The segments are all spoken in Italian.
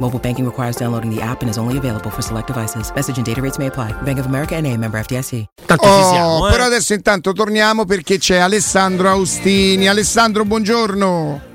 Mobile banking requires downloading the app and is only available for select devices. Message and data rates may apply. Bank of America and a member FDIC. Tanto Oh, ci siamo, eh. però adesso intanto torniamo perché c'è Alessandro Austini. Alessandro, buongiorno.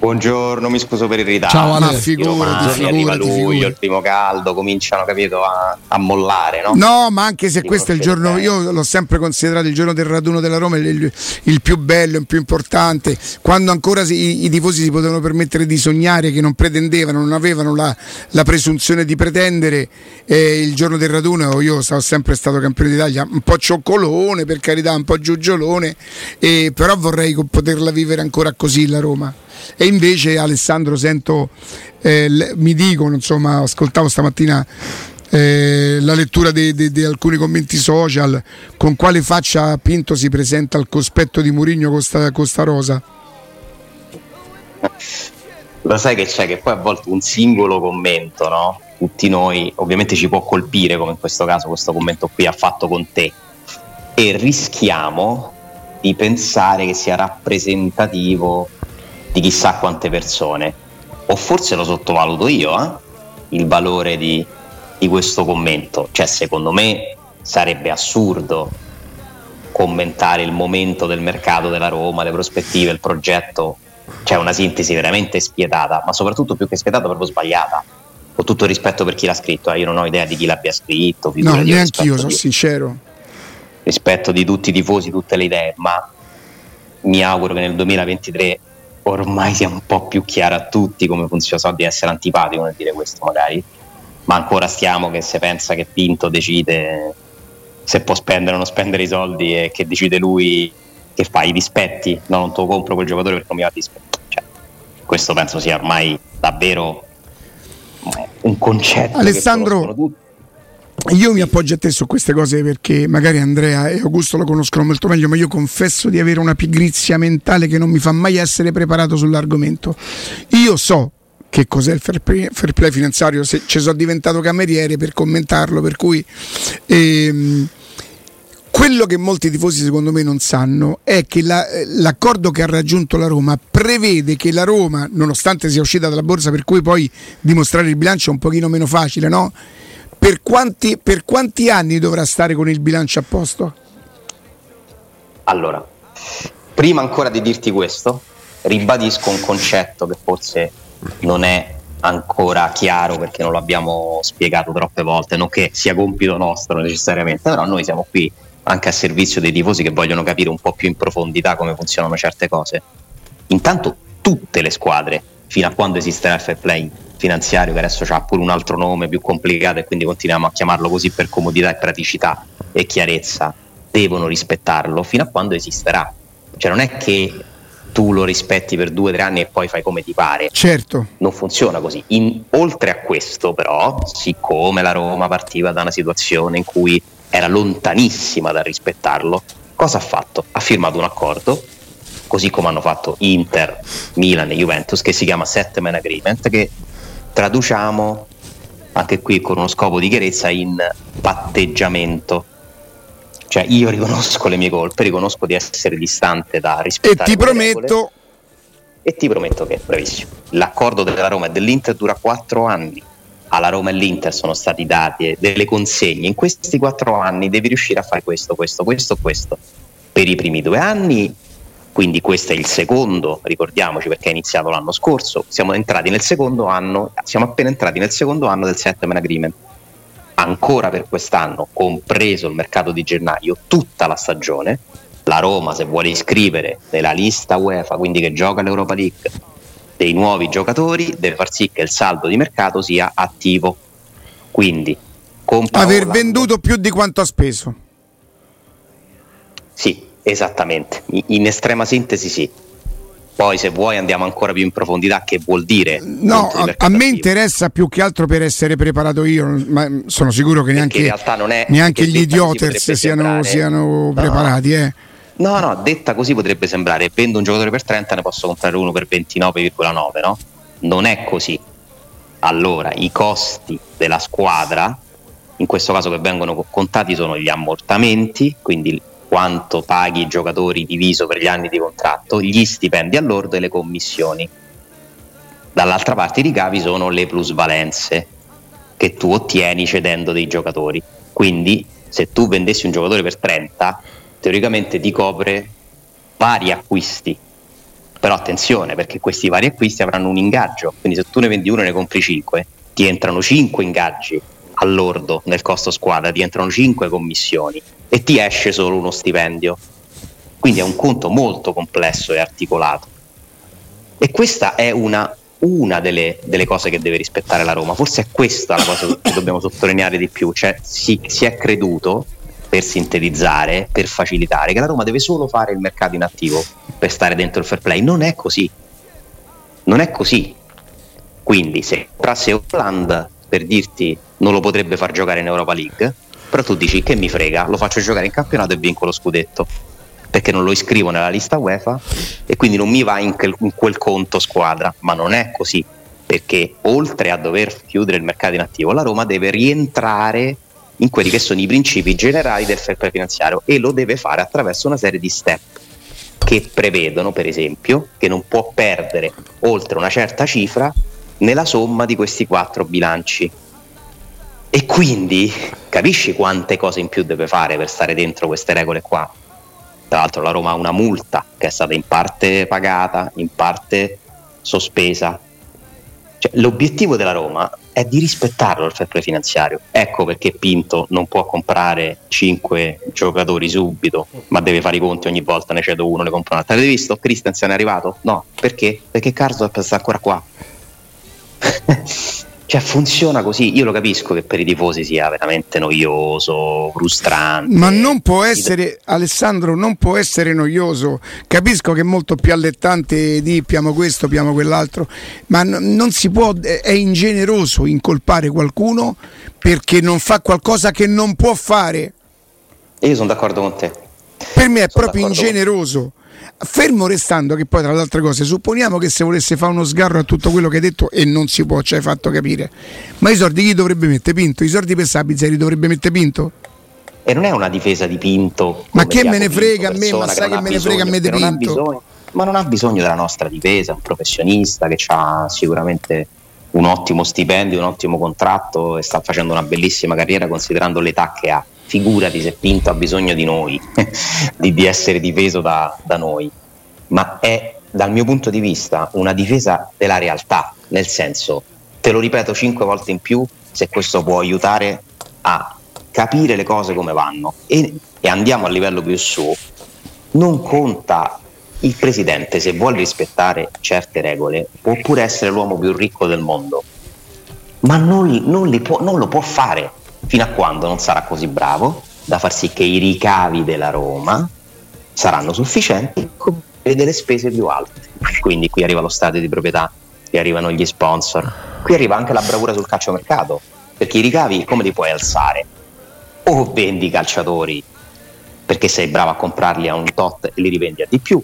Buongiorno, mi scuso per il ritardo. Ciao, Ale. I Figurati, romani, arriva luglio, figurati. il primo caldo, cominciano, capito, a, a mollare, no? No, ma anche se questo è il giorno, io l'ho sempre considerato il giorno del raduno della Roma il, il più bello, il più importante, quando ancora si- i, i tifosi si potevano permettere di sognare, che non pretendevano, non avevano la, la presunzione di pretendere, eh, il giorno del raduno io sono sempre stato campione d'Italia, un po' cioccolone per carità, un po' giugiolone, eh, però vorrei poterla vivere ancora così la Roma. E invece Alessandro sento, eh, mi dicono, insomma, ascoltavo stamattina eh, la lettura di, alcuni commenti social, con quale faccia Pinto si presenta al cospetto di Murigno con sta, con sta rosa? Lo sai che c'è, che poi a volte un singolo commento, no? Tutti noi, ovviamente ci può colpire, come in questo caso questo commento qui ha fatto con te, e rischiamo di pensare che sia rappresentativo di chissà quante persone. O forse lo sottovaluto io, eh? il valore di, di questo commento. Cioè, secondo me sarebbe assurdo commentare il momento del mercato della Roma, le prospettive, il progetto. C'è una sintesi veramente spietata, ma soprattutto più che spietata, proprio sbagliata. Con tutto il rispetto per chi l'ha scritto, eh, io non ho idea di chi l'abbia scritto. No, neanche io, sono di- sincero. rispetto di tutti i tifosi, tutte le idee, ma mi auguro che nel 2023 ormai sia un po' più chiaro a tutti come funziona. So di essere antipatico nel dire questo, magari, ma ancora stiamo che se pensa che Pinto decide se può spendere o non spendere i soldi e che decide lui che fa i dispetti, no, non te lo compro quel giocatore perché non mi va dispetto. Cioè, questo penso sia ormai davvero un concetto. Alessandro. Io mi appoggio a te su queste cose perché magari Andrea e Augusto lo conoscono molto meglio, ma io confesso di avere una pigrizia mentale che non mi fa mai essere preparato sull'argomento. Io so che cos'è il fair play, fair play finanziario, se ci sono diventato cameriere per commentarlo, per cui ehm, quello che molti tifosi secondo me non sanno è che la- l'accordo che ha raggiunto la Roma prevede che la Roma, nonostante sia uscita dalla borsa, per cui poi dimostrare il bilancio è un pochino meno facile, no? Per quanti, per quanti anni dovrà stare con il bilancio a posto? Allora, prima ancora di dirti questo, ribadisco un concetto che forse non è ancora chiaro perché non l'abbiamo spiegato troppe volte, non che sia compito nostro necessariamente, però noi siamo qui anche a servizio dei tifosi che vogliono capire un po' più in profondità come funzionano certe cose. Intanto tutte le squadre, fino a quando esisterà il fair play finanziario, che adesso ha pure un altro nome più complicato e quindi continuiamo a chiamarlo così per comodità e praticità e chiarezza, devono rispettarlo fino a quando esisterà. Cioè non è che tu lo rispetti per due o tre anni e poi fai come ti pare. Certo. Non funziona così. In- oltre a questo, però, siccome la Roma partiva da una situazione in cui era lontanissima dal rispettarlo, cosa ha fatto? Ha firmato un accordo, così come hanno fatto Inter, Milan e Juventus, che si chiama Settlement Agreement, che traduciamo anche qui con uno scopo di chiarezza in patteggiamento. Cioè io riconosco le mie colpe, riconosco di essere distante da rispettare E ti prometto... Regole, e ti prometto che, bravissimo, l'accordo della Roma e dell'Inter dura quattro anni. Alla Roma e all'Inter sono stati dati delle consegne. In questi quattro anni devi riuscire a fare questo, questo, questo, questo. Per i primi due anni quindi questo è il secondo, ricordiamoci perché è iniziato l'anno scorso, siamo entrati nel secondo anno, siamo appena entrati nel secondo anno del settlement agreement. Ancora per quest'anno, compreso il mercato di gennaio, tutta la stagione, la Roma se vuole iscrivere nella lista UEFA, quindi che gioca l'Europa League, dei nuovi giocatori, deve far sì che il saldo di mercato sia attivo. Quindi aver venduto più di quanto ha speso. Sì, Esattamente, in estrema sintesi sì. Poi se vuoi andiamo ancora più in profondità, che vuol dire? No, a, a, me interessa più che altro per essere preparato io, ma sono sicuro che neanche, è, neanche gli idioters siano, siano, preparati. Eh. No, no, detta così potrebbe sembrare, vendo un giocatore per 30 ne posso comprare uno per 29,9, no? Non è così. Allora, i costi della squadra, in questo caso che vengono contati, sono gli ammortamenti, quindi quanto paghi i giocatori diviso per gli anni di contratto, gli stipendi all'ordo e le commissioni. Dall'altra parte i ricavi sono le plusvalenze che tu ottieni cedendo dei giocatori. Quindi se tu vendessi un giocatore per 30, teoricamente ti copre vari acquisti. Però attenzione perché questi vari acquisti avranno un ingaggio, quindi se tu ne vendi uno e ne compri 5, ti entrano 5 ingaggi all'ordo nel costo squadra, ti entrano 5 commissioni e ti esce solo uno stipendio. Quindi è un conto molto complesso e articolato. E questa è una, una delle, delle, cose che deve rispettare la Roma. Forse è questa la cosa che dobbiamo sottolineare di più. Cioè si, si è creduto, per sintetizzare, per facilitare, che la Roma deve solo fare il mercato in attivo per stare dentro il fair play. Non è così. Non è così. Quindi se entrasse Holland per dirti non lo potrebbe far giocare in Europa League, però tu dici che mi frega, lo faccio giocare in campionato e vinco lo scudetto. Perché non lo iscrivo nella lista UEFA e quindi non mi va in quel, in quel conto squadra, ma non è così perché oltre a dover chiudere il mercato in attivo, la Roma deve rientrare in quelli che sono i principi generali del fair play finanziario e lo deve fare attraverso una serie di step che prevedono, per esempio, che non può perdere oltre una certa cifra nella somma di questi quattro bilanci. E quindi capisci quante cose in più deve fare per stare dentro queste regole qua. Tra l'altro la Roma ha una multa che è stata in parte pagata, in parte sospesa. Cioè, l'obiettivo della Roma è di rispettarlo il fair play finanziario. Ecco perché Pinto non può comprare 5 giocatori subito, ma deve fare i conti ogni volta, ne cedo uno, ne compro un altro. Avete visto? Christensen è arrivato? No, perché? Perché Carso sta ancora qua. cioè funziona così. Io lo capisco che per i tifosi sia veramente noioso, frustrante. Ma non può essere, Alessandro, non può essere noioso. Capisco che è molto più allettante di piamo questo, piamo quell'altro, ma n- non si può, è ingeneroso incolpare qualcuno perché non fa qualcosa che non può fare. Io sono d'accordo con te. Per me è sono proprio ingeneroso fermo restando che poi tra le altre cose supponiamo che se volesse fare uno sgarro a tutto quello che hai detto e non si può ci hai fatto capire. Ma i soldi chi dovrebbe mettere? Pinto? i soldi per Sabizia li dovrebbe mettere Pinto? e non è una difesa di Pinto ma che me ne frega a me? Ma sai che, che me ne frega a me di Pinto? ma non ha bisogno della nostra difesa è un professionista che ha sicuramente un ottimo stipendio un ottimo contratto e sta facendo una bellissima carriera considerando l'età che ha figurati se Pinto ha bisogno di noi, di, di, essere difeso da, da noi, ma è dal mio punto di vista una difesa della realtà, nel senso, te lo ripeto cinque volte in più, se questo può aiutare a capire le cose come vanno. E, e andiamo a livello più su, non conta il presidente se vuole rispettare certe regole può pure essere l'uomo più ricco del mondo, ma non, non, può, non lo può fare fino a quando non sarà così bravo da far sì che i ricavi della Roma saranno sufficienti coprire delle spese più alte. Quindi qui arriva lo stadio di proprietà, qui arrivano gli sponsor, qui arriva anche la bravura sul calciomercato, perché i ricavi come li puoi alzare? O vendi i calciatori perché sei bravo a comprarli a un tot e li rivendi a di più,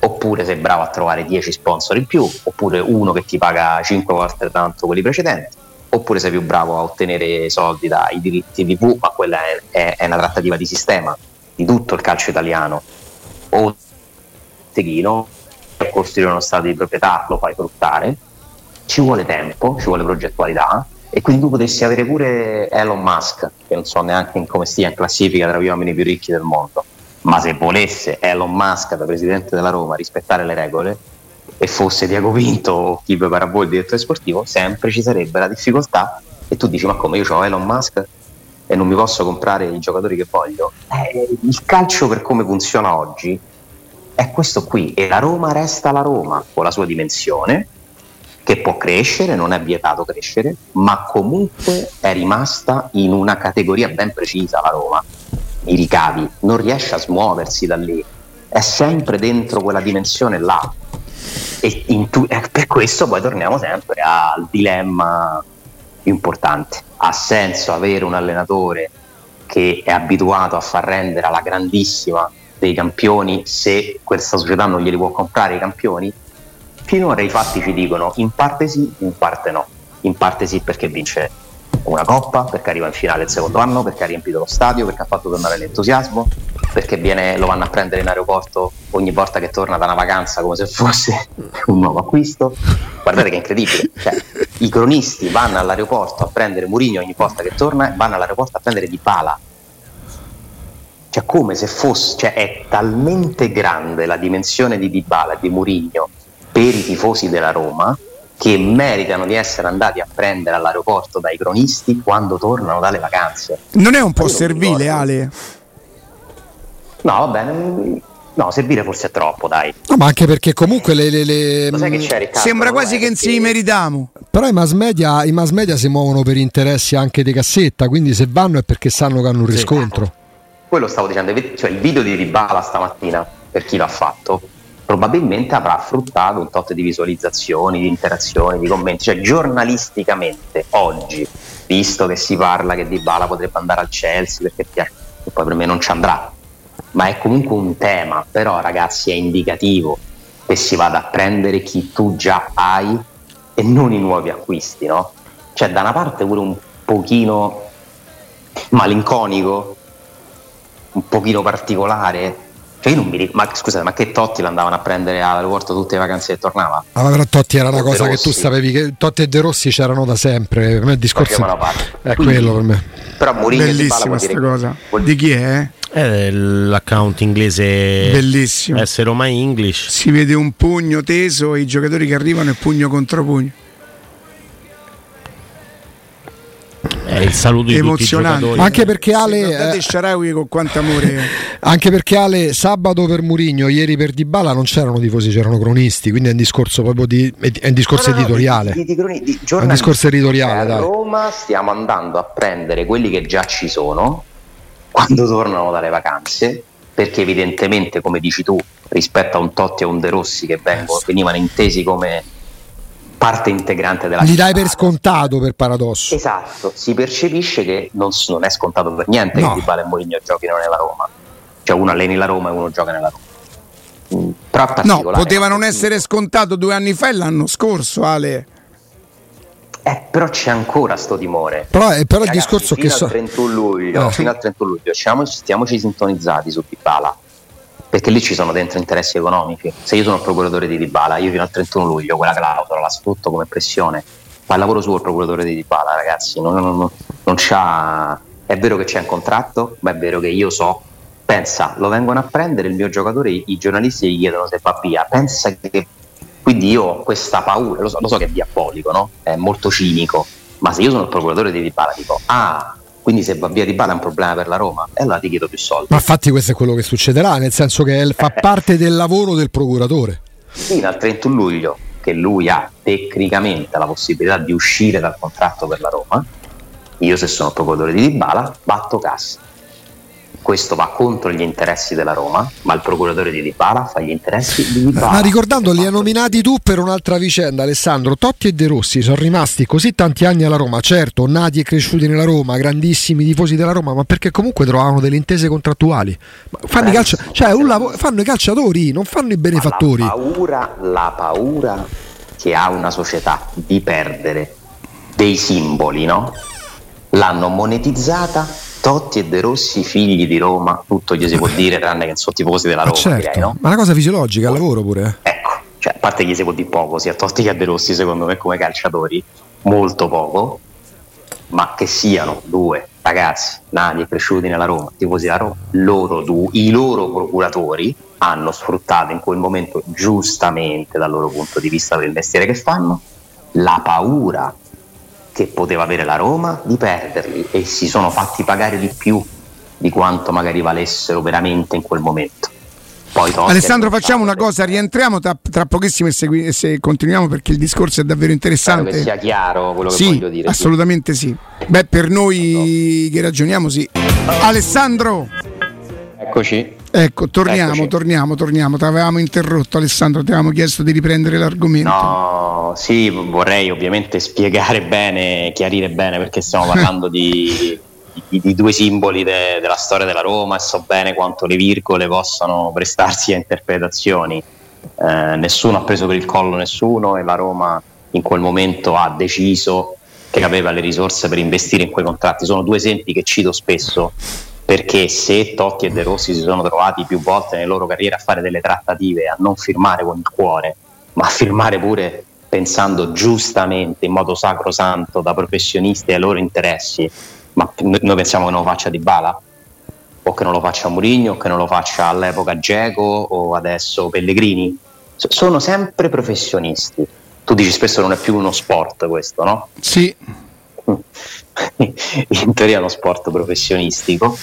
oppure sei bravo a trovare 10 sponsor in più, oppure uno che ti paga 5 volte tanto quelli precedenti oppure sei più bravo a ottenere soldi dai diritti TV, ma quella è, è, è una trattativa di sistema di tutto il calcio italiano, o techino, costruire uno stato di proprietà lo fai fruttare, ci vuole tempo, ci vuole progettualità. E quindi tu potresti avere pure Elon Musk, che non so neanche in come stia in classifica tra gli uomini più ricchi del mondo, ma se volesse Elon Musk da presidente della Roma rispettare le regole e fosse Diago Vinto o chi prepara voi il direttore sportivo, sempre ci sarebbe la difficoltà e tu dici ma come io ho Elon Musk e non mi posso comprare i giocatori che voglio. Eh, il calcio per come funziona oggi è questo qui e la Roma resta la Roma con la sua dimensione che può crescere, non è vietato crescere, ma comunque è rimasta in una categoria ben precisa la Roma. I ricavi, non riesce a smuoversi da lì, è sempre dentro quella dimensione là. E tu- eh, per questo poi torniamo sempre al dilemma più importante. Ha senso avere un allenatore che è abituato a far rendere alla grandissima dei campioni se questa società non glieli può comprare i campioni? Finora i fatti ci dicono in parte sì, in parte no. In parte sì perché vince una coppa, perché arriva in finale il secondo anno, perché ha riempito lo stadio, perché ha fatto tornare l'entusiasmo, perché viene, lo vanno a prendere in aeroporto ogni volta che torna da una vacanza come se fosse un nuovo acquisto. Guardate che incredibile. Cioè, I cronisti vanno all'aeroporto a prendere Murigno ogni volta che torna e vanno all'aeroporto a prendere Di Pala. Cioè, come se fosse, cioè, è talmente grande la dimensione di Dybala e di Murigno per i tifosi della Roma che meritano di essere andati a prendere all'aeroporto dai cronisti quando tornano dalle vacanze. Non è un po' servile, Ale? No, va bene. No, servire forse è troppo, dai. No, ma anche perché comunque le. le, le... Riccardo, Sembra quasi che si meritiamo. Però i mass, media, i mass, media, si muovono per interessi anche di cassetta, quindi se vanno è perché sanno che hanno un riscontro. Sì. Quello stavo dicendo, cioè il video di Ribala stamattina, per chi l'ha fatto, probabilmente avrà fruttato un tot di visualizzazioni, di interazioni, di commenti. Cioè, giornalisticamente oggi, visto che si parla che Dybala potrebbe andare al Chelsea, perché poi per me non ci andrà, ma è comunque un tema, però ragazzi è indicativo che si vada a prendere chi tu già hai e non i nuovi acquisti, no? Cioè, da una parte pure un pochino malinconico, un pochino particolare, cioè io non mi ricordo, ma scusate, ma che Totti l'andavano a prendere all'aeroporto tutte le vacanze e tornava? Ah, ma però Totti era una o cosa che tu sapevi che Totti e De Rossi c'erano da sempre. Per me il discorso è Quindi, quello per me. Però Mourinho Bellissima questa cosa. Di chi è? È l'account inglese Bellissimo. S Roma English. Si vede un pugno teso e i giocatori che arrivano e pugno contro pugno. È il saluto di emozionante. Anche perché Ale Sharawi con quanto amore. Anche perché Ale sabato per Murigno, ieri per Dybala non c'erano tifosi, c'erano cronisti, quindi è un discorso proprio di è un discorso no, no, editoriale. Di, di, di, di è un discorso editoriale, cioè, a Roma stiamo andando a prendere quelli che già ci sono quando tornano dalle vacanze perché evidentemente come dici tu rispetto a un Totti e a un De Rossi che vengono, venivano intesi come parte integrante della Li dai per scontato per paradosso. Esatto, si percepisce che non, non è scontato per niente no. che Di Bale e Mourinho giochino nella Roma. Cioè uno alleni la Roma e uno gioca nella Roma. Mm, però no, poteva non essere scontato due anni fa e l'anno scorso, Ale. Eh, però c'è ancora sto timore. Però, però Ragazzi, il discorso fino che so... 31 luglio, eh. fino al 31 luglio, stiamoci, stiamoci sintonizzati su Dybala perché lì ci sono dentro interessi economici. Se io sono il procuratore di Dybala, io fino al 31 luglio quella clausola la sfrutto come pressione. Fa il lavoro suo il procuratore di Dybala, ragazzi. Non, non, non c'ha... È vero che c'è un contratto, ma è vero che io so. Pensa, lo vengono a prendere il mio giocatore, i giornalisti gli chiedono se va via. Pensa che. Quindi io ho questa paura, lo so, lo so che è diabolico, no? È molto cinico. Ma se io sono il procuratore di Dybala, dico, ah, quindi se va via di Bala è un problema per la Roma e allora ti chiedo più soldi. Ma infatti questo è quello che succederà, nel senso che fa parte del lavoro del procuratore. Fino al 31 luglio che lui ha tecnicamente la possibilità di uscire dal contratto per la Roma, io se sono procuratore di Dybala batto cassa questo va contro gli interessi della Roma, ma il procuratore di Dybala fa gli interessi di Dybala. Ma ricordando, li hai nominati tu per un'altra vicenda, Alessandro. Totti e De Rossi sono rimasti così tanti anni alla Roma, certo, nati e cresciuti nella Roma, grandissimi tifosi della Roma, ma perché comunque trovavano delle intese contrattuali. Fanno, i, calcia- cioè, lav- fanno i calciatori, non fanno i benefattori. La paura, la paura che ha una società di perdere dei simboli, no? L'hanno monetizzata Totti e De Rossi, figli di Roma, tutto gli si può dire, tranne che sono tifosi della Roma. certo. direi, no? Ma è una cosa fisiologica, al lavoro pure. Ecco, cioè, a parte gli si può dire poco, sia Totti che a De Rossi, secondo me, come calciatori, molto poco, ma che siano due ragazzi nati e cresciuti nella Roma, tifosi della Roma, loro due, i loro procuratori hanno sfruttato in quel momento, giustamente dal loro punto di vista del mestiere che fanno, la paura che poteva avere la Roma di perderli e si sono fatti pagare di più di quanto magari valessero veramente in quel momento. Poi Alessandro, facciamo una cosa, rientriamo tra, tra pochissimo e, segui- e se continuiamo perché il discorso è davvero Spero interessante. che sia chiaro quello che Sì, voglio dire. sì. assolutamente sì. Beh, per noi che ragioniamo, sì. Alessandro, Eccoci. Ecco, torniamo, Eccoci. torniamo, torniamo. Ti avevamo interrotto, Alessandro, ti avevamo chiesto di riprendere l'argomento. No, sì, vorrei ovviamente spiegare bene, chiarire bene perché stiamo parlando di, di- di due simboli de- della storia della Roma e so bene quanto le virgole possano prestarsi a interpretazioni. Eh, nessuno ha preso per il collo nessuno e la Roma in quel momento ha deciso che aveva le risorse per investire in quei contratti. Sono due esempi che cito spesso perché se Totti e De Rossi si sono trovati più volte nelle loro carriere a fare delle trattative, a non firmare con il cuore, ma a firmare pure pensando giustamente, in modo sacrosanto, da professionisti ai loro interessi, ma noi pensiamo che non lo faccia Di Bala? O che non lo faccia Mourinho, o che non lo faccia all'epoca Geco o adesso Pellegrini? Sono sempre professionisti. Tu dici spesso non è più uno sport questo, no? Sì, in teoria è uno sport professionistico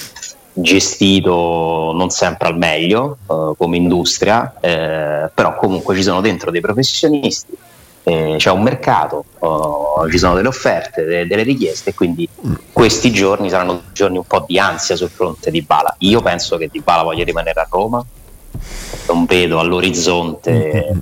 gestito non sempre al meglio eh, come industria eh, però comunque ci sono dentro dei professionisti eh, c'è un mercato eh, ci sono delle offerte de- delle richieste quindi questi giorni saranno giorni un po' di ansia sul fronte di Bala. Io penso che Di Bala voglia rimanere a Roma non vedo all'orizzonte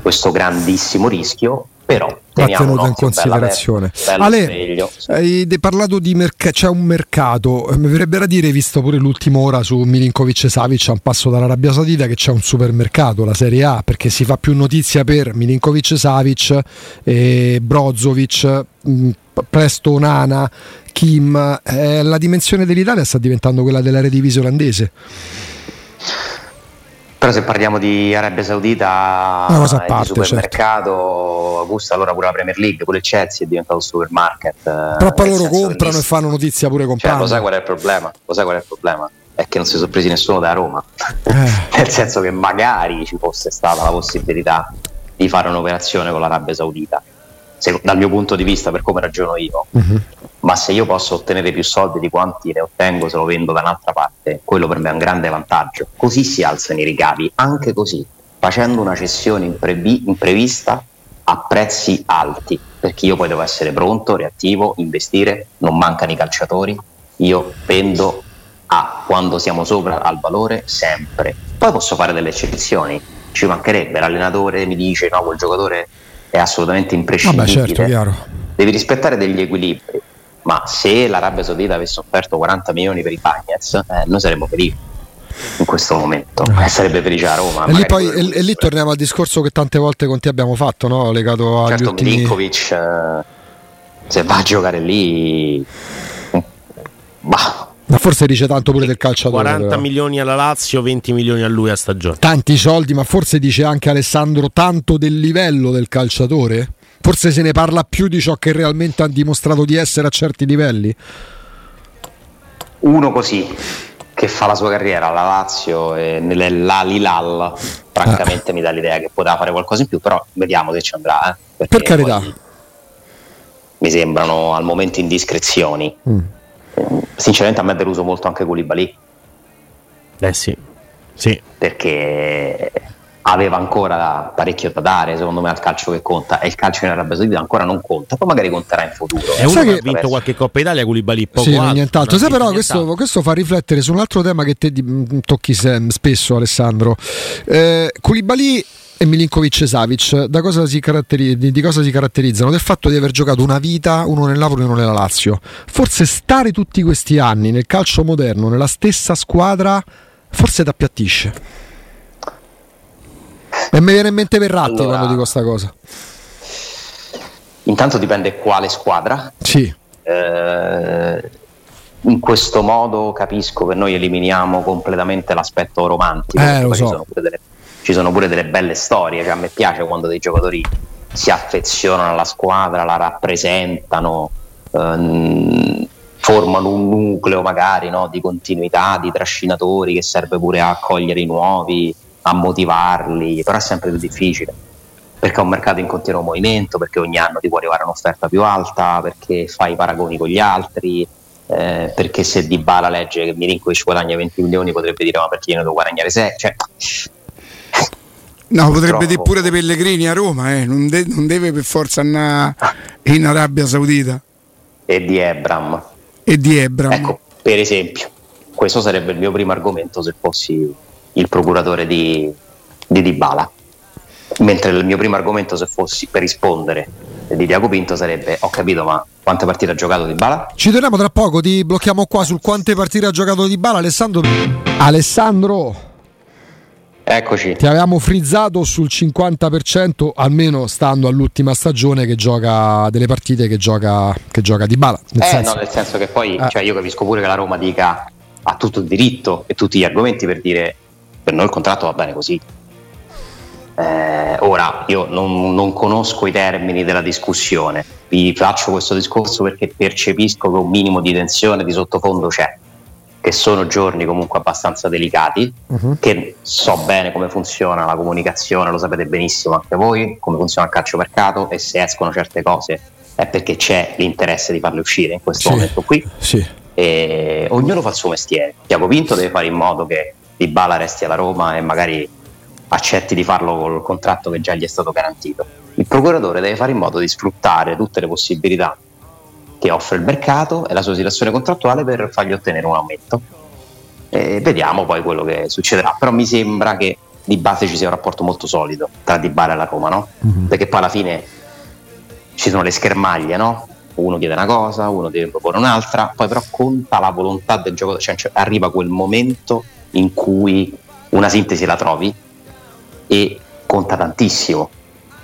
questo grandissimo rischio però Va tenuto in considerazione. aperto, bello Ale, hai parlato di mercato, c'è un mercato, eh, mi verrebbe da dire, visto pure l'ultima ora su Milinkovic e Savic a un passo dall'Arabia Saudita, che c'è un supermercato, la Serie A, perché si fa più notizia per Milinkovic e Savic, e Brozovic, mh, presto Onana, Kim. Eh, la dimensione dell'Italia sta diventando quella dell'Eredivisie olandese. Però se parliamo di Arabia Saudita Una cosa a parte, certo. di supermercato, Augusta allora pure la Premier League, pure il Chelsea è diventato un supermarket. eh, Però loro comprano e fanno notizia pure Cioè, comprando. lo sai qual è il problema? Lo sai qual è il problema? È che non si sono presi nessuno da Roma. Eh. Nel senso che magari ci fosse stata la possibilità di fare un'operazione con l'Arabia Saudita. Se- dal mio punto di vista, per come ragiono io, Mhm. ma se io posso ottenere più soldi di quanti ne ottengo se lo vendo da un'altra parte, quello per me è un grande vantaggio. Così si alzano i ricavi, anche così, facendo una cessione imprevi- imprevista a prezzi alti, perché io poi devo essere pronto, reattivo, investire, non mancano i calciatori, io vendo a quando siamo sopra al valore sempre. Poi posso fare delle eccezioni, ci mancherebbe, l'allenatore mi dice no, quel giocatore è assolutamente imprescindibile Vabbè, certo, chiaro. devi rispettare degli equilibri. Ma se l'Arabia Saudita avesse offerto 40 milioni per i Bagnets, eh, noi saremmo felici in questo momento. E sarebbe felice a Roma. E lì, poi, e, e lì torniamo al discorso che tante volte con te abbiamo fatto, no? legato agli certo, ultimi... Milinkovic, eh, se va a giocare lì, bah, Ma forse dice tanto pure del calciatore. 40 però. milioni alla Lazio, 20 milioni a lui a stagione. Tanti soldi, ma forse dice anche Alessandro tanto del livello del calciatore? Forse se ne parla più di ciò che realmente ha dimostrato di essere a certi livelli? uno così che fa la sua carriera alla Lazio e nell'Alilal, francamente mi dà l'idea che poteva fare qualcosa in più, però vediamo se ci andrà. eh, Per carità. Mi sembrano al momento indiscrezioni. Mm. Sinceramente a me è deluso molto anche Koulibaly Eh sì. Sì. perché aveva ancora parecchio da dare secondo me al calcio che conta e il calcio in Arabia Saudita ancora non conta poi magari conterà in futuro È uno Sai che, ha vinto qualche Coppa Italia con Libali poco sì, altro, nient'altro. Sai ha però questo, questo fa riflettere su un altro tema che te tocchi spesso Alessandro. Eh, Koulibaly e Milinkovic Savic da cosa si caratteri- di, cosa si caratterizzano? Del fatto di aver giocato una vita uno nel Napoli e uno nella Lazio. Forse stare tutti questi anni nel calcio moderno, nella stessa squadra, forse ti appiattisce. E mi viene in mente Verratti Allora- quando dico sta cosa. intanto dipende quale squadra. Sì. Eh, in questo modo capisco che noi eliminiamo completamente l'aspetto romantico. Eh, lo so. sono delle, ci, sono pure delle belle storie. Cioè, a me piace quando dei giocatori si affezionano alla squadra, la rappresentano, ehm, formano un nucleo magari no, di continuità, di trascinatori che serve pure a accogliere i nuovi, a motivarli, però è sempre più difficile perché è un mercato in continuo movimento, perché ogni anno ti può arrivare un'offerta più alta, perché fai i paragoni con gli altri, eh, perché se Di Bala legge che Milinkovic guadagna 20 milioni potrebbe dire ma perché io ne devo guadagnare 6? Cioè, No, potrebbe dire pure dei Pellegrini a Roma, eh. non, de- non, deve per forza andare in Arabia Saudita. E di Ebram. E di Ebram. Ecco, per esempio, questo sarebbe il mio primo argomento se fossi il procuratore di, di Dybala. Mentre il mio primo argomento se fossi per rispondere di Diaco Pinto sarebbe ho capito ma quante partite ha giocato Di Bala? Ci torniamo tra poco, ti blocchiamo qua sul quante partite ha giocato Di Bala Alessandro Alessandro Eccoci. Ti avevamo frizzato sul 50%, almeno stando all'ultima stagione che gioca delle partite che gioca, che gioca di bala. Nel, eh, senso... No, nel senso che poi eh. cioè io capisco pure che la Roma dica ha tutto il diritto e tutti gli argomenti per dire per noi il contratto va bene così. Eh, ora io non, non, conosco i termini della discussione, vi faccio questo discorso perché percepisco che un minimo di tensione di sottofondo c'è che sono giorni comunque abbastanza delicati, uh-huh. che so bene come funziona la comunicazione, lo sapete benissimo anche voi, come funziona il calciomercato e se escono certe cose è perché c'è l'interesse di farle uscire in questo sì, momento qui. Sì. E ognuno fa il suo mestiere. Tiago Pinto deve fare in modo che Di Bala resti alla Roma e magari accetti di farlo col contratto che già gli è stato garantito. Il procuratore deve fare in modo di sfruttare tutte le possibilità che offre il mercato e la sua situazione contrattuale per fargli ottenere un aumento. E vediamo poi quello che succederà. Però mi sembra che di base ci sia un rapporto molto solido tra Di Bala e la Roma, no? Mm-hmm. Perché poi alla fine ci sono le schermaglie, no? Uno chiede una cosa, uno deve proporre un'altra, poi però conta la volontà del gioco, cioè, cioè arriva quel momento in cui una sintesi la trovi e conta tantissimo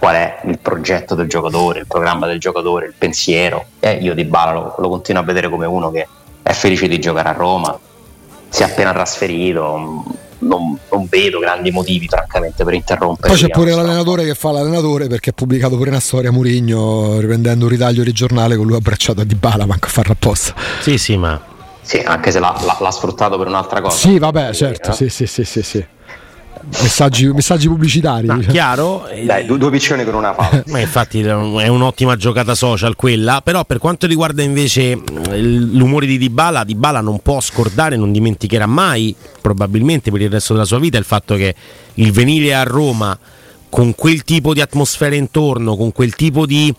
qual è il progetto del giocatore, il programma del giocatore, il pensiero. E io Di Bala lo, lo continuo a vedere come uno che è felice di giocare a Roma, si è appena trasferito, non, non, vedo grandi motivi francamente per interrompere. Poi c'è pure l'allenatore che fa l'allenatore perché ha pubblicato pure una storia Murigno riprendendo un ritaglio di giornale con lui abbracciato a Di Bala, manco a farlo apposta. Sì, sì, ma... Sì, anche se l'ha, l'ha, l'ha sfruttato per un'altra cosa. Sì, vabbè, certo, eh? sì, sì, sì, sì. sì. Messaggi, messaggi pubblicitari. No, chiaro. Dai, due, due piccioni con una. Ma infatti è un'ottima giocata social quella. Però per quanto riguarda invece l'umore di Dybala, Dybala non può scordare, non dimenticherà mai, probabilmente per il resto della sua vita, il fatto che il venire a Roma con quel tipo di atmosfera intorno, con quel tipo di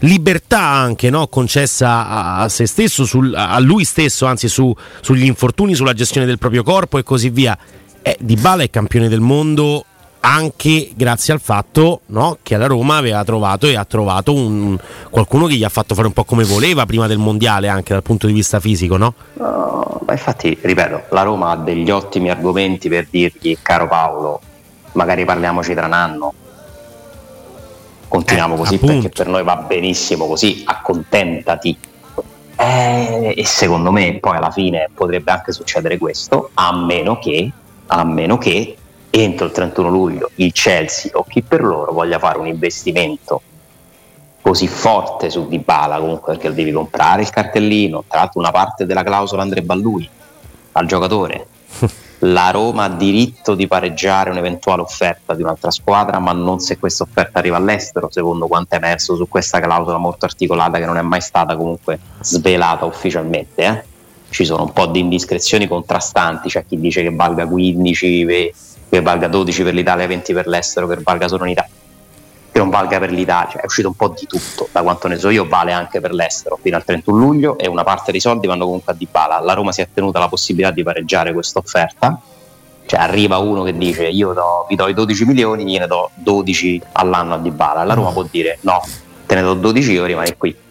libertà anche no? concessa a, a, se stesso, sul, a lui stesso, anzi su, sugli infortuni, sulla gestione del proprio corpo e così via eh, Di Bala è campione del mondo anche grazie al fatto no, che la Roma aveva trovato e ha trovato un, qualcuno che gli ha fatto fare un po' come voleva prima del mondiale anche dal punto di vista fisico no? no ma infatti ripeto la Roma ha degli ottimi argomenti per dirgli caro Paolo magari parliamoci tra un anno continuiamo eh, così appunto. perché per noi va benissimo così accontentati eh, e secondo me poi alla fine potrebbe anche succedere questo a meno che a meno che entro il 31 luglio il Chelsea o chi per loro voglia fare un investimento così forte su Dybala comunque perché lo devi comprare il cartellino tra l'altro una parte della clausola andrebbe a lui al giocatore la Roma ha diritto di pareggiare un'eventuale offerta di un'altra squadra ma non se questa offerta arriva all'estero secondo quanto è emerso su questa clausola molto articolata che non è mai stata comunque svelata ufficialmente eh? Ci sono un po' di indiscrezioni contrastanti, c'è chi dice che valga 15, che valga 12 per l'Italia, 20 per l'estero, che valga solo in Italia, che non valga per l'Italia, cioè, è uscito un po' di tutto, da quanto ne so io vale anche per l'estero fino al 31 luglio e una parte dei soldi vanno comunque a Dybala, la Roma si è tenuta la possibilità di pareggiare questa offerta, cioè arriva uno che dice io do, vi do i 12 milioni, gliene do 12 all'anno a Dybala, la Roma può dire no, te ne do 12 io rimani qui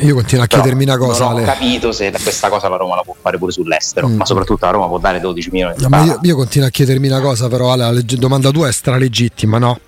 io continuo a chiedermi una cosa. Non ho capito se questa cosa la Roma la può fare pure sull'estero, mm. ma soprattutto la Roma può dare 12 milioni. No, io, io, continuo a chiedermi una cosa, però Ale, la domanda tua è stralegittima, no?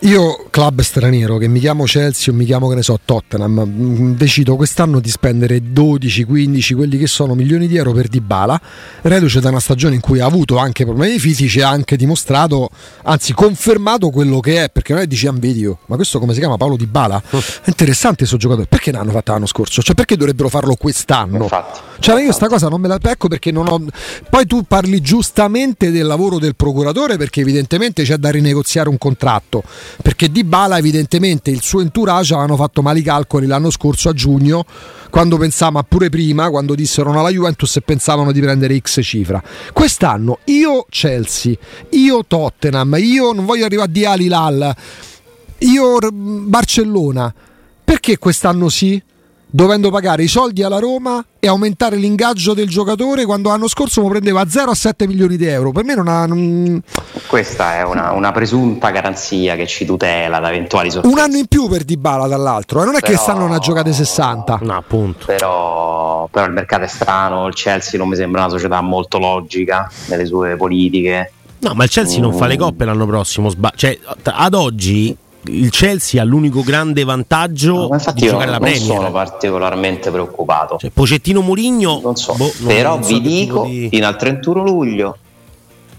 Io, club straniero, che mi chiamo Chelsea o mi chiamo, che ne so, Tottenham, mm, decido quest'anno di spendere 12, 15, quelli che sono milioni di euro per Dybala, reduce da una stagione in cui ha avuto anche problemi fisici e ha anche dimostrato, anzi confermato quello che è, perché noi diciamo video, ma questo come si chiama Paolo Dybala? È interessante questo giocatore, perché l'hanno fatto l'anno scorso? Cioè perché dovrebbero farlo quest'anno? Infatti. Cioè io sta cosa non me la pecco perché non ho... Poi tu parli giustamente del lavoro del procuratore perché evidentemente c'è da rinegoziare un contratto perché Di Bala evidentemente il suo entourage avevano fatto mali calcoli l'anno scorso a giugno quando pensavamo, ma pure prima, quando dissero no alla Juventus e pensavano di prendere X cifra. Quest'anno io Chelsea, io Tottenham, io non voglio arrivare a Di Alilal, io Barcellona, perché quest'anno sì? Dovendo pagare i soldi alla Roma e aumentare l'ingaggio del giocatore quando l'anno scorso lo prendeva a 0 a 7 milioni di euro. Per me non ha. Non... Questa è una, una, presunta garanzia che ci tutela da eventuali sorprese. Un anno in più per Dybala, dall'altro, eh? non è però... che stanno una giocata 60. No, appunto. Però, però il mercato è strano. Il Chelsea non mi sembra una società molto logica nelle sue politiche. No, ma il Chelsea mm. non fa le coppe l'anno prossimo. Sba- cioè, ad oggi il Chelsea ha l'unico grande vantaggio no, di giocare la Premier. Non sono particolarmente preoccupato. Cioè, Pocettino Murigno, non so, boh, non, però non so vi dico di... fino al 31 luglio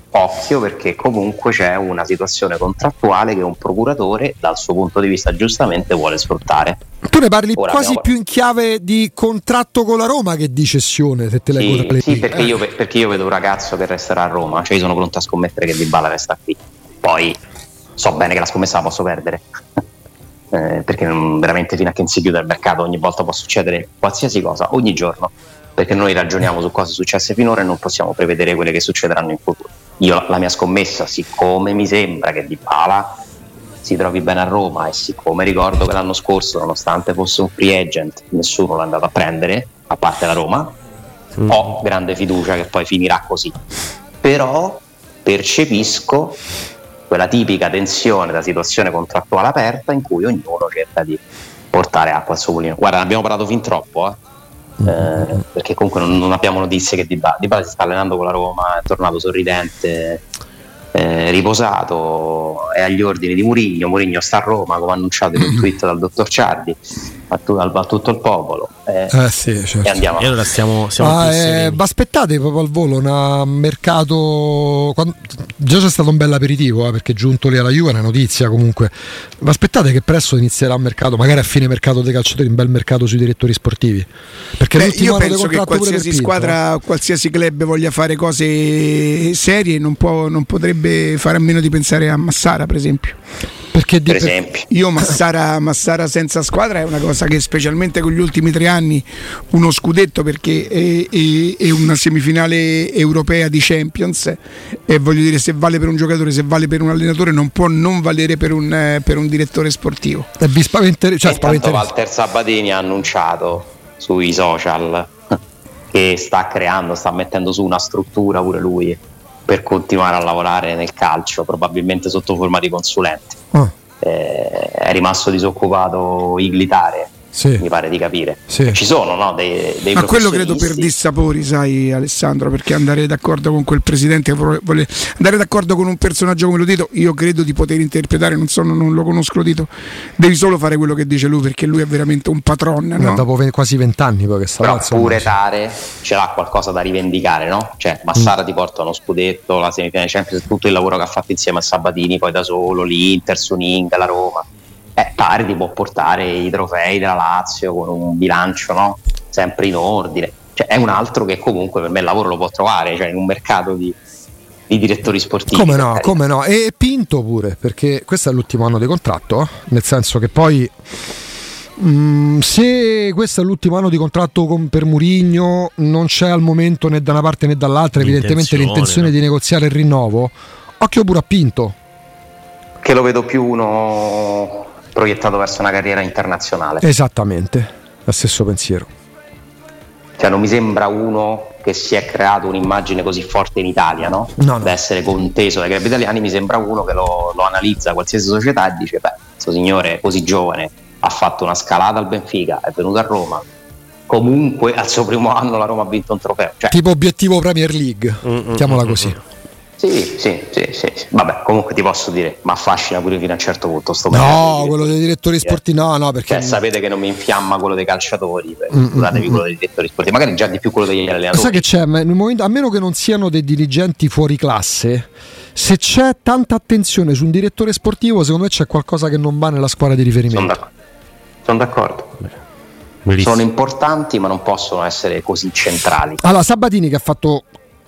occhio perché comunque c'è una situazione contrattuale che un procuratore dal suo punto di vista giustamente vuole sfruttare. Tu ne parli Ora quasi abbiamo... più in chiave di contratto con la Roma che di cessione, se te leggo sì, sì perché, eh. io, perché, io, vedo un ragazzo che resterà a Roma, cioè io sono pronto a scommettere che Di Bala resta qui. Poi so bene che la scommessa la posso perdere. eh, perché veramente fino a che non si chiude il mercato ogni volta può succedere qualsiasi cosa, ogni giorno. Perché noi ragioniamo su cose successe finora e non possiamo prevedere quelle che succederanno in futuro. Io la mia scommessa, siccome mi sembra che Di Pala si trovi bene a Roma e siccome ricordo che l'anno scorso, nonostante fosse un free agent, nessuno l'ha andato a prendere, a parte la Roma, mm. ho grande fiducia che poi finirà così. Però percepisco quella tipica tensione da situazione contrattuale aperta in cui ognuno cerca di portare acqua al suo mulino. Guarda, ne abbiamo parlato fin troppo, eh? Eh, perché comunque non, non, abbiamo notizie che Di Bala si sta allenando con la Roma, è tornato sorridente, eh, riposato, è agli ordini di Murigno, Murigno sta a Roma come annunciato in un tweet dal dottor Ciardi a, tu, a, tutto il popolo. Eh, eh sì, certo. e andiamo e allora stiamo, siamo ah, eh, aspettate proprio al volo un mercato quando, già c'è stato un bel aperitivo eh, perché giunto lì alla Juve è una notizia comunque. Ma aspettate che presto inizierà il mercato magari a fine mercato dei calciatori un bel mercato sui direttori sportivi. Perché Beh, io penso che qualsiasi squadra Pinto, qualsiasi club voglia fare cose serie non, può, non potrebbe fare a meno di pensare a Massara per esempio perché per esempio. Io Massara, Massara, senza squadra è una cosa che specialmente con gli ultimi tre anni uno scudetto perché è, è, è una semifinale europea di Champions e voglio dire se vale per un giocatore, se vale per un allenatore non può non valere per un, per un direttore sportivo. E vi spaventer- cioè, spaventer- Walter Sabatini ha annunciato sui social che sta creando, sta mettendo su una struttura pure lui per continuare a lavorare nel calcio, probabilmente sotto forma di consulente. Oh. Eh, è rimasto disoccupato Iglitare sì. mi pare di capire. Sì. Ci sono no, dei, dei Ma quello credo per dissapori, sai Alessandro, perché andare d'accordo con quel presidente, vuole, andare d'accordo con un personaggio come lo Dito, io credo di poter interpretare, non so, non lo conosco lo Dito, devi solo fare quello che dice lui perché lui è veramente un patron. No? dopo quasi vent'anni poi che sta Però pure Tare ce l'ha qualcosa da rivendicare, no? Cioè Massara mm. ti porta uno scudetto, la semifinale Champions, tutto il lavoro che ha fatto insieme a Sabatini, poi da solo, l'Inter, Suning, la Roma eh, pare ti può portare i trofei della Lazio con un bilancio no? sempre in ordine. Cioè, è un altro che comunque per me il lavoro lo può trovare, cioè in un mercato di, di direttori sportivi. Come no, come no, e Pinto pure, perché questo è l'ultimo anno di contratto, eh? nel senso che poi mm, se questo è l'ultimo anno di contratto con, per Murigno, non c'è al momento né da una parte né dall'altra evidentemente l'intenzione no? di negoziare il rinnovo, occhio pure a Pinto. Che lo vedo più uno proiettato verso una carriera internazionale. Esattamente, lo stesso pensiero. Cioè non mi sembra uno che si è creato un'immagine così forte in Italia, no? no, no. Da essere conteso dai club italiani, mi sembra uno che lo, lo analizza qualsiasi società e dice, beh, questo signore così giovane ha fatto una scalata al Benfica, è venuto a Roma, comunque al suo primo anno la Roma ha vinto un trofeo. Cioè, tipo obiettivo Premier League, mm, mm chiamola mm, così. Sì, sì, sì, sì, sì. Vabbè, comunque ti posso dire, ma affascina pure fino a un certo punto sto No, quello dei direttori sportivi, no, no, perché Cioè, sapete che non mi infiamma quello dei calciatori, figuratevi quello dei direttori sportivi, magari già di più quello degli allenatori. Sai che c'è? Momento- a meno che non siano dei dirigenti fuori classe, se c'è tanta attenzione su un direttore sportivo, secondo me c'è qualcosa che non va nella squadra di Sono riferimento. d'accordo. Sono d'accordo. Bellissimo. Sono importanti, ma non possono essere così centrali. Allora, Sabatini che ha fatto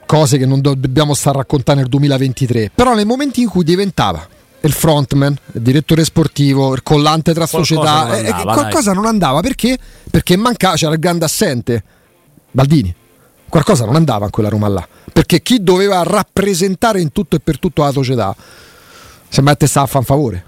cose che non do- dobbiamo stare a raccontare nel 2023, però nel momento in cui diventava il frontman, il direttore sportivo, il collante tra Qualcosa società, non eh, eh, andava, qualcosa non andava perché? Perché mancava, c'era il grande assente, Baldini. Qualcosa non andava in quella Roma là, perché chi doveva rappresentare in tutto e per tutto la società sembra che stava a fare un favore.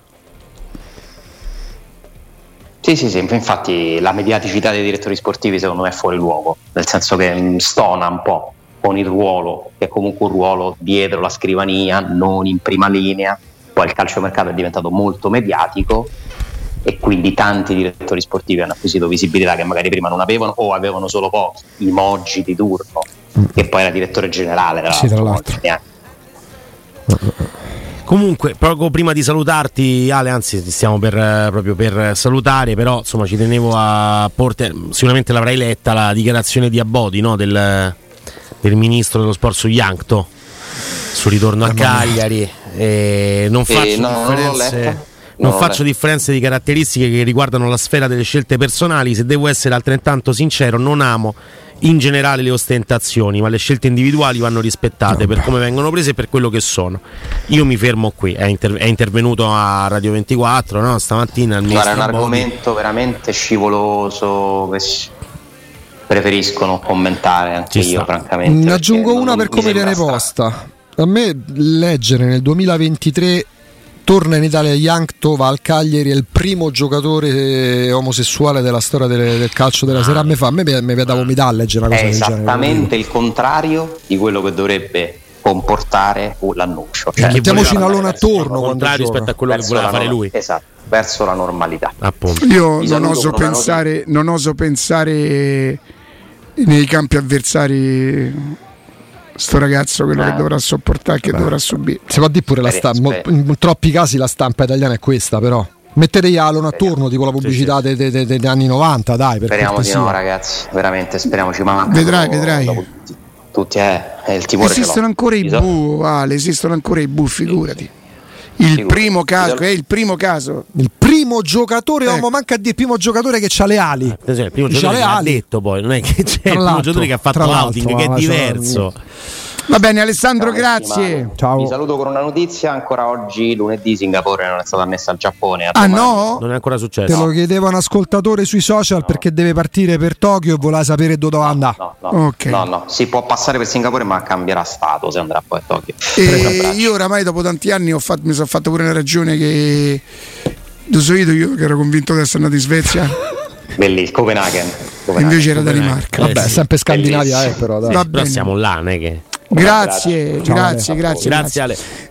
Sì, sì, sì, infatti la mediaticità dei direttori sportivi secondo me è fuori luogo, nel senso che stona un po' con il ruolo, che è comunque un ruolo dietro la scrivania, non in prima linea. Poi il calciomercato è diventato molto mediatico e quindi tanti direttori sportivi hanno acquisito visibilità che magari prima non avevano o avevano solo pochi, i Moggi di turno, che poi era direttore generale. Tra Sì, tra l'altro, neanche. Comunque, proprio prima di salutarti, Ale, anzi, ti stiamo per, eh, proprio per salutare, però insomma ci tenevo a porre, sicuramente l'avrai letta la dichiarazione di Abodi no? del, del ministro dello sport su Yankto sul ritorno a Cagliari. E non Eh, faccio no, non l'ho differenze. non Non faccio differenze di caratteristiche che riguardano la sfera delle scelte personali. Se devo essere altrettanto sincero, non amo in generale le ostentazioni, ma le scelte individuali vanno rispettate per come vengono prese e per quello che sono. Io mi fermo qui. È, inter- è intervenuto a Radio 24 no? stamattina. Il Guarda, è un argomento veramente scivoloso che s- preferisco non commentare anche io, sta. francamente. Ne perché aggiungo una per come viene posta. A me leggere nel 2023 torna in Italia Yankto, va al Cagliari, è il primo giocatore eh, omosessuale della storia delle- del calcio della Serie A. Mi fa, a me mi viene da vomitare a leggere una È cosa del genere. esattamente il contrario di quello che dovrebbe comportare l'annuncio. Cioè, Mettiamoci una lona attorno quando contrario rispetto a quello che voleva fare norma- lui. Esatto, verso la normalità. Appunto. Io non oso, pensare, non oso pensare nei campi avversari sto ragazzo quello Eh. che dovrà sopportare che dovrà subire Si può dire pure la Speri- stampa, in troppi casi la stampa italiana è questa però. Mettetegli Alon attorno, tipo la pubblicità dei- dei- dei- degli anni 90, dai, per Speriamo di cortesia. no, ragazzi. Veramente, speriamo ci manca. Vedrai, vedrai. Tutti, tutti eh, eh, il timore esistono ancora i bu Ale, esistono ancora i bu figurati il primo caso è il primo caso Il primo giocatore, Ecco. uomo, manca a dire il primo giocatore che ha le ali. Attenzione, il primo giocatore che ali. detto poi, non è che c'è il primo giocatore che ha fatto tra l'altro, outing, che è diverso. Va bene Alessandro Ciao, grazie. Ciao. Vi saluto con una notizia. Ancora oggi, lunedì, Singapore non è stata annessa al Giappone. ah domani. no? Non è ancora Te lo successo. chiedeva un ascoltatore sui social perché deve partire per Tokyo e voleva sapere dove dove andare. No, no, Ok. no, no, si può passare per Singapore, ma cambierà stato se andrà poi a Tokyo. E io oramai dopo tanti anni ho fatto- mi sono fatto pure una ragione che lo so io, io che ero convinto di essere andato in Svezia Bellissimo, Copenaghen. Copenaghen. invece era Copenaghen. Danimarca Eh, Vabbè, sì. sempre Scandinavia, eh, però dai. Va Però bene. siamo là, non è che. Grazie grazie Ale. grazie Grazie Ale.